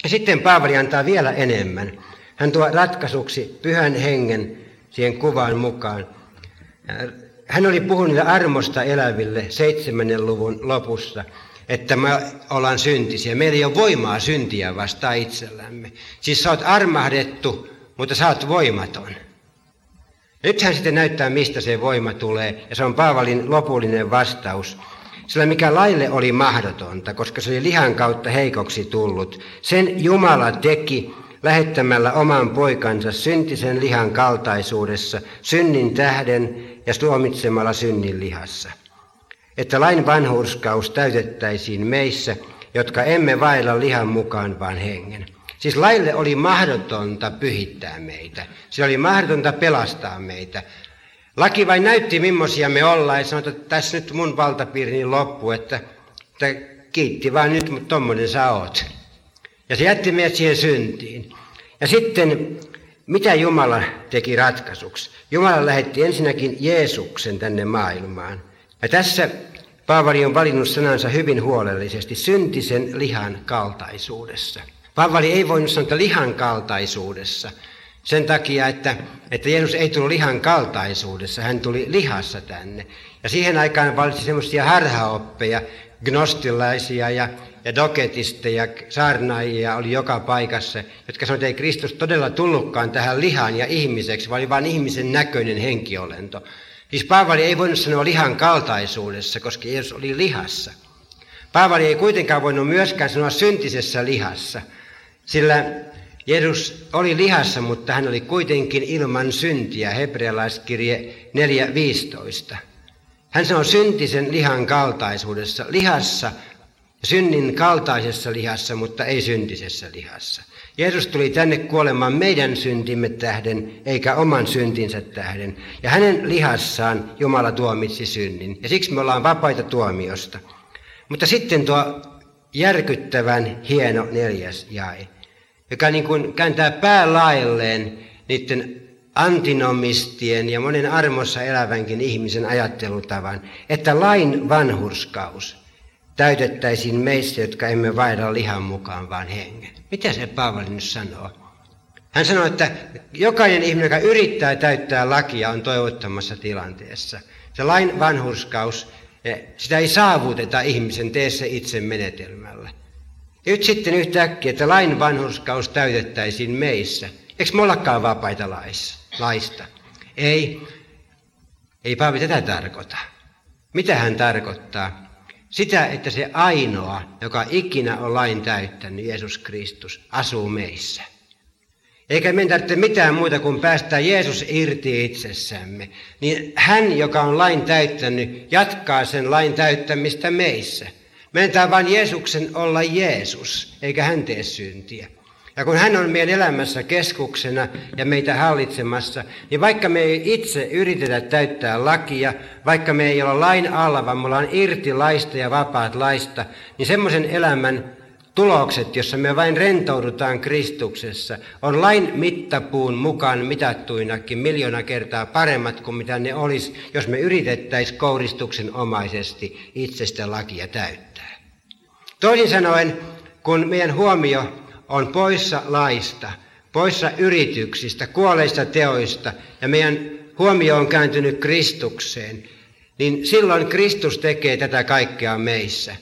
Ja sitten Paavali antaa vielä enemmän. Hän tuo ratkaisuksi pyhän hengen siihen kuvaan mukaan. Hän oli puhunut armosta eläville seitsemännen luvun lopussa, että me ollaan syntisiä. Meillä ei ole voimaa syntiä vastaan itsellämme. Siis sä oot armahdettu, mutta sä oot voimaton. Nyt hän sitten näyttää, mistä se voima tulee, ja se on Paavalin lopullinen vastaus. Sillä mikä laille oli mahdotonta, koska se oli lihan kautta heikoksi tullut, sen Jumala teki lähettämällä oman poikansa syntisen lihan kaltaisuudessa, synnin tähden ja tuomitsemalla synnin lihassa. Että lain vanhurskaus täytettäisiin meissä, jotka emme vailla lihan mukaan, vaan hengen. Siis laille oli mahdotonta pyhittää meitä. Se oli mahdotonta pelastaa meitä. Laki vain näytti, millaisia me ollaan, ja sanoi, että tässä nyt mun valtapiirini loppu, että, että kiitti vaan nyt, mutta tommonen sä oot. Ja se jätti meidät siihen syntiin. Ja sitten, mitä Jumala teki ratkaisuksi? Jumala lähetti ensinnäkin Jeesuksen tänne maailmaan. Ja tässä Paavali on valinnut sanansa hyvin huolellisesti, syntisen lihan kaltaisuudessa. Paavali ei voinut sanoa lihan kaltaisuudessa, sen takia, että, että Jeesus ei tullut lihan kaltaisuudessa, hän tuli lihassa tänne. Ja siihen aikaan valitsi semmoisia harhaoppeja, gnostilaisia ja, ja doketisteja, saarnaajia oli joka paikassa, jotka sanoivat, että ei Kristus todella tullutkaan tähän lihaan ja ihmiseksi, vaan oli vain ihmisen näköinen henkiolento. Siis Paavali ei voinut sanoa lihan kaltaisuudessa, koska Jeesus oli lihassa. Paavali ei kuitenkaan voinut myöskään sanoa syntisessä lihassa – Sillä Jeesus oli lihassa, mutta hän oli kuitenkin ilman syntiä, hebrealaiskirje 4.15. Hän sanoi syntisen lihan kaltaisuudessa, lihassa, synnin kaltaisessa lihassa, mutta ei syntisessä lihassa. Jeesus tuli tänne kuolemaan meidän syntimme tähden, eikä oman syntinsä tähden. Ja hänen lihassaan Jumala tuomitsi synnin. Ja siksi me ollaan vapaita tuomiosta. Mutta sitten tuo järkyttävän hieno neljäs jae, joka niin kuin kääntää päälailleen niiden antinomistien ja monen armossa elävänkin ihmisen ajattelutavan, että lain vanhurskaus täytettäisiin meissä, jotka emme vaida lihan mukaan, vaan hengen. Mitä se Paavali nyt sanoo? Hän sanoo, että jokainen ihminen, joka yrittää täyttää lakia, on toivottomassa tilanteessa. Se lain vanhurskaus, eh, sitä ei saavuteta ihmisen teessä itse menetelmällä. Nyt sitten yhtäkkiä, että lain vanhurskaus täytettäisiin meissä. Eikö me ollakaan vapaita laista? Ei. Ei Paavi tätä tarkoita. Mitä hän tarkoittaa? Sitä, että se ainoa, joka ikinä on lain täyttänyt, Jeesus Kristus, asuu meissä. Eikä meidän tarvitse mitään muuta kuin päästä Jeesus irti itsessämme. Niin hän, joka on lain täyttänyt, jatkaa sen lain täyttämistä meissä. Meidän vain Jeesuksen olla Jeesus, eikä hän tee syntiä. Ja kun hän on meidän elämässä keskuksena ja meitä hallitsemassa, niin vaikka me ei itse yritetä täyttää lakia, vaikka me ei olla lain alla, vaan me ollaan irti laista ja vapaat laista, niin semmoisen elämän tulokset, jossa me vain rentoudutaan Kristuksessa, on lain mittapuun mukaan mitattuinakin miljoona kertaa paremmat kuin mitä ne olisi, jos me yritettäisiin kouristuksen omaisesti itsestä lakia täyttää. Toisin sanoen, kun meidän huomio on poissa laista, poissa yrityksistä, kuolleista teoista ja meidän huomio on kääntynyt Kristukseen, niin silloin Kristus tekee tätä kaikkea meissä.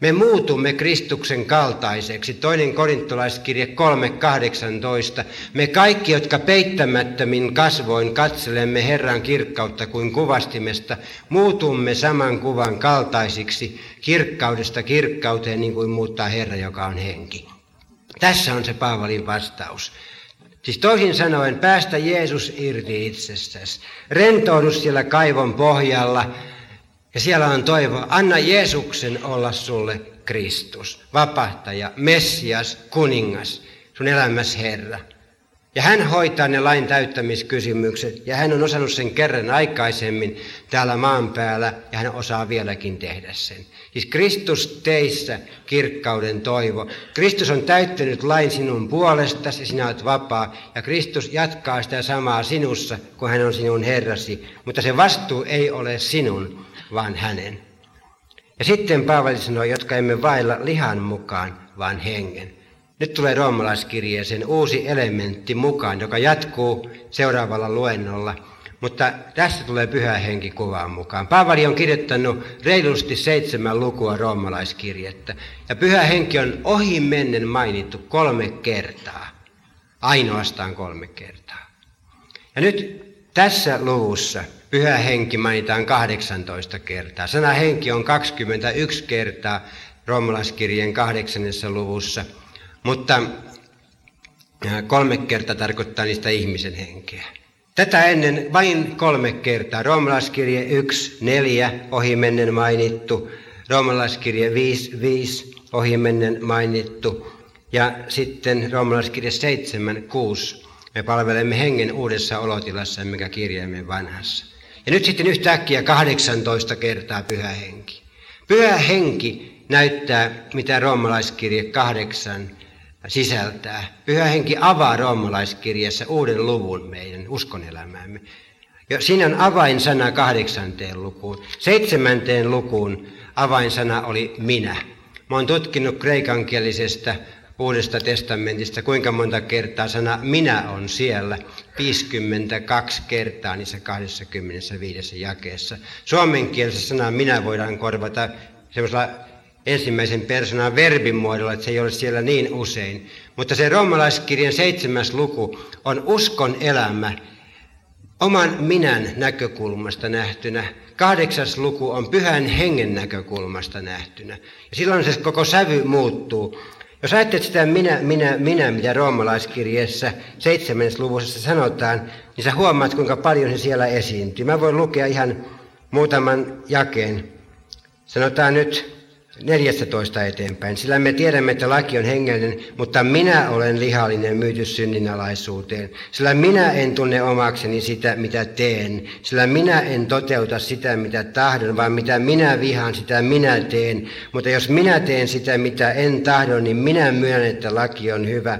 Me muutumme Kristuksen kaltaiseksi. Toinen korintolaiskirje 3.18. Me kaikki, jotka peittämättömin kasvoin katselemme Herran kirkkautta kuin kuvastimesta, muutumme saman kuvan kaltaisiksi kirkkaudesta kirkkauteen niin kuin muuttaa Herra, joka on henki. Tässä on se Paavalin vastaus. Siis toisin sanoen, päästä Jeesus irti itsestäsi. Rentoudu siellä kaivon pohjalla ja siellä on toivo. Anna Jeesuksen olla sulle Kristus, vapahtaja, Messias, kuningas, sun elämässä Herra. Ja hän hoitaa ne lain täyttämiskysymykset, ja hän on osannut sen kerran aikaisemmin täällä maan päällä, ja hän osaa vieläkin tehdä sen. Siis Kristus teissä kirkkauden toivo. Kristus on täyttänyt lain sinun puolestasi, sinä olet vapaa, ja Kristus jatkaa sitä samaa sinussa, kun hän on sinun Herrasi. Mutta se vastuu ei ole sinun, vaan hänen. Ja sitten Paavali sanoo, jotka emme vailla lihan mukaan, vaan hengen. Nyt tulee roomalaiskirjeeseen uusi elementti mukaan, joka jatkuu seuraavalla luennolla. Mutta tässä tulee pyhä henki kuvaan mukaan. Paavali on kirjoittanut reilusti seitsemän lukua roomalaiskirjettä. Ja pyhä henki on ohi mennen mainittu kolme kertaa. Ainoastaan kolme kertaa. Ja nyt tässä luvussa pyhä henki mainitaan 18 kertaa. Sana henki on 21 kertaa roomalaiskirjeen kahdeksannessa luvussa – mutta äh, kolme kertaa tarkoittaa niistä ihmisen henkeä. Tätä ennen vain kolme kertaa. Roomalaiskirje 1, 4, ohimennen mainittu. Roomalaiskirje 5, 5, ohimennen mainittu. Ja sitten roomalaiskirje 7, 6. Me palvelemme hengen uudessa olotilassa, mikä kirjaamme vanhassa. Ja nyt sitten yhtäkkiä 18 kertaa pyhä henki. Pyhä henki näyttää, mitä roomalaiskirje 8 sisältää. Pyhä henki avaa roomalaiskirjassa uuden luvun meidän uskonelämäämme. Ja siinä on avainsana kahdeksanteen lukuun. Seitsemänteen lukuun avainsana oli minä. Mä oon tutkinut kreikankielisestä Uudesta testamentista, kuinka monta kertaa sana minä on siellä. 52 kertaa niissä 25 jakeessa. Suomenkielisessä sana minä voidaan korvata semmoisella ensimmäisen persoonan verbin muodolla, että se ei ole siellä niin usein. Mutta se roomalaiskirjan seitsemäs luku on uskon elämä oman minän näkökulmasta nähtynä. Kahdeksas luku on pyhän hengen näkökulmasta nähtynä. Ja silloin se koko sävy muuttuu. Jos ajattelet sitä minä, minä, minä, mitä roomalaiskirjeessä seitsemännessä luvussa sanotaan, niin sä huomaat, kuinka paljon se siellä esiintyy. Mä voin lukea ihan muutaman jakeen. Sanotaan nyt 14 eteenpäin. Sillä me tiedämme, että laki on hengellinen, mutta minä olen lihallinen myyty synninalaisuuteen. Sillä minä en tunne omakseni sitä, mitä teen. Sillä minä en toteuta sitä, mitä tahdon, vaan mitä minä vihaan, sitä minä teen. Mutta jos minä teen sitä, mitä en tahdon, niin minä myönnän, että laki on hyvä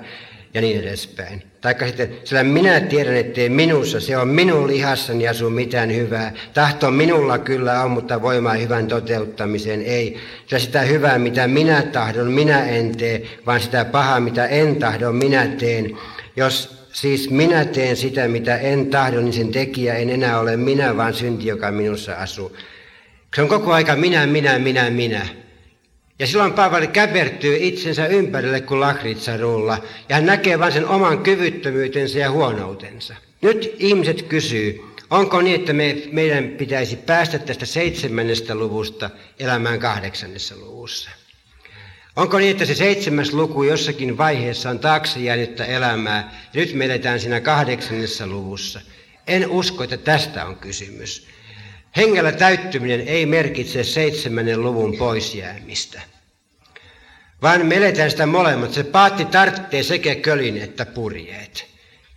ja niin edespäin. Taikka sitten, sillä minä tiedän, ettei minussa, se on minun lihassani asu mitään hyvää. Tahto minulla kyllä on, mutta voimaa hyvän toteuttamiseen ei. Sillä sitä hyvää, mitä minä tahdon, minä en tee, vaan sitä pahaa, mitä en tahdon, minä teen. Jos siis minä teen sitä, mitä en tahdo, niin sen tekijä en enää ole minä, vaan synti, joka minussa asuu. Se on koko aika minä, minä, minä, minä. Ja silloin Paavali käpertyy itsensä ympärille kuin lakritsarulla, ja hän näkee vain sen oman kyvyttömyytensä ja huonoutensa. Nyt ihmiset kysyy, onko niin, että me, meidän pitäisi päästä tästä seitsemännestä luvusta elämään kahdeksannessa luvussa? Onko niin, että se seitsemäs luku jossakin vaiheessa on taakse jäänyttä elämää, ja nyt me eletään siinä kahdeksannessa luvussa? En usko, että tästä on kysymys. Hengellä täyttyminen ei merkitse seitsemännen luvun poisjäämistä, vaan me eletään sitä molemmat. Se paatti tarvitsee sekä kölin että purjeet.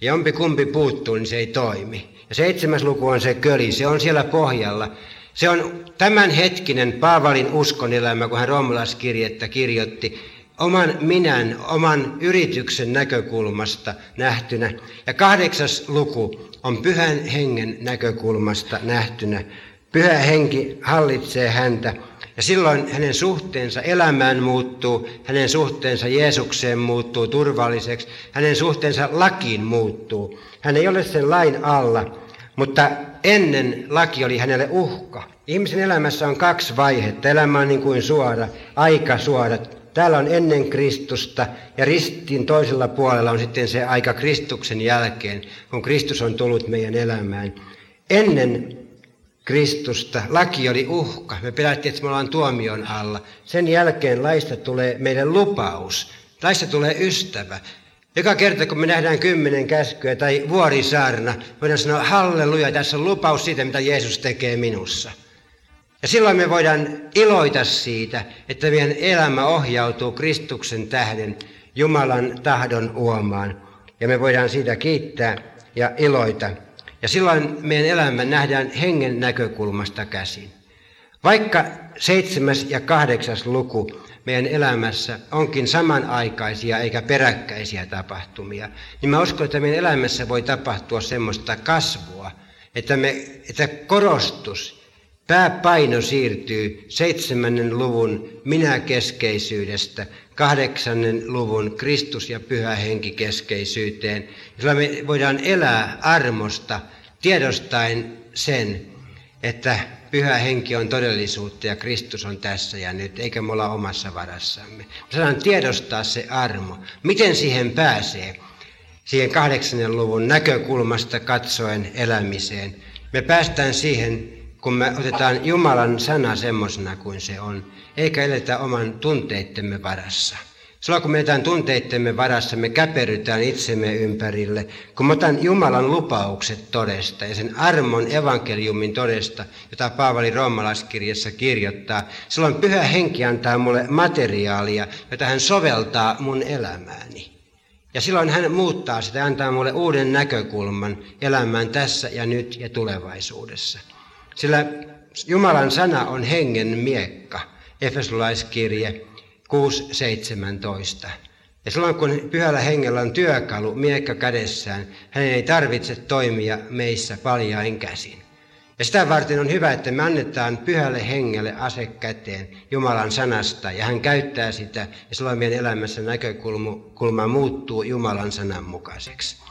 Ja kumpi puuttuu, niin se ei toimi. Ja seitsemäs luku on se köli, se on siellä pohjalla. Se on tämänhetkinen Paavalin uskon elämä, kun hän roomalaiskirjettä kirjoitti oman minän, oman yrityksen näkökulmasta nähtynä. Ja kahdeksas luku on pyhän hengen näkökulmasta nähtynä. Pyhä henki hallitsee häntä ja silloin hänen suhteensa elämään muuttuu, hänen suhteensa Jeesukseen muuttuu turvalliseksi, hänen suhteensa lakiin muuttuu. Hän ei ole sen lain alla, mutta ennen laki oli hänelle uhka. Ihmisen elämässä on kaksi vaihetta. Elämä on niin kuin suora, aika suora. Täällä on ennen Kristusta ja ristin toisella puolella on sitten se aika Kristuksen jälkeen, kun Kristus on tullut meidän elämään. Ennen Kristusta laki oli uhka. Me pelättiin, että me ollaan tuomion alla. Sen jälkeen laista tulee meidän lupaus. Laista tulee ystävä. Joka kerta, kun me nähdään kymmenen käskyä tai vuorisaarna, voidaan sanoa halleluja, tässä on lupaus siitä, mitä Jeesus tekee minussa. Ja silloin me voidaan iloita siitä, että meidän elämä ohjautuu Kristuksen tähden Jumalan tahdon uomaan. Ja me voidaan siitä kiittää ja iloita. Ja silloin meidän elämä nähdään hengen näkökulmasta käsin. Vaikka seitsemäs ja kahdeksas luku meidän elämässä onkin samanaikaisia eikä peräkkäisiä tapahtumia, niin mä uskon, että meidän elämässä voi tapahtua semmoista kasvua, että, me, että korostus Pääpaino siirtyy seitsemännen luvun minäkeskeisyydestä kahdeksannen luvun Kristus- ja pyhä henki keskeisyyteen. Sillä me voidaan elää armosta tiedostaen sen, että pyhä henki on todellisuutta ja Kristus on tässä ja nyt, eikä me olla omassa varassamme. Me saadaan tiedostaa se armo. Miten siihen pääsee? Siihen kahdeksannen luvun näkökulmasta katsoen elämiseen. Me päästään siihen kun me otetaan Jumalan sana semmoisena kuin se on, eikä eletä oman tunteittemme varassa. Silloin kun me eletään tunteittemme varassa, me käperytään itsemme ympärille. Kun mä otan Jumalan lupaukset todesta ja sen armon evankeliumin todesta, jota Paavali roomalaiskirjassa kirjoittaa, silloin pyhä henki antaa mulle materiaalia, jota hän soveltaa mun elämääni. Ja silloin hän muuttaa sitä, antaa mulle uuden näkökulman elämään tässä ja nyt ja tulevaisuudessa. Sillä Jumalan sana on hengen miekka, Efesolaiskirje 6.17. Ja silloin kun pyhällä hengellä on työkalu miekka kädessään, hänen ei tarvitse toimia meissä paljain käsin. Ja sitä varten on hyvä, että me annetaan pyhälle hengelle ase käteen Jumalan sanasta, ja hän käyttää sitä, ja silloin meidän elämässä näkökulma muuttuu Jumalan sanan mukaiseksi.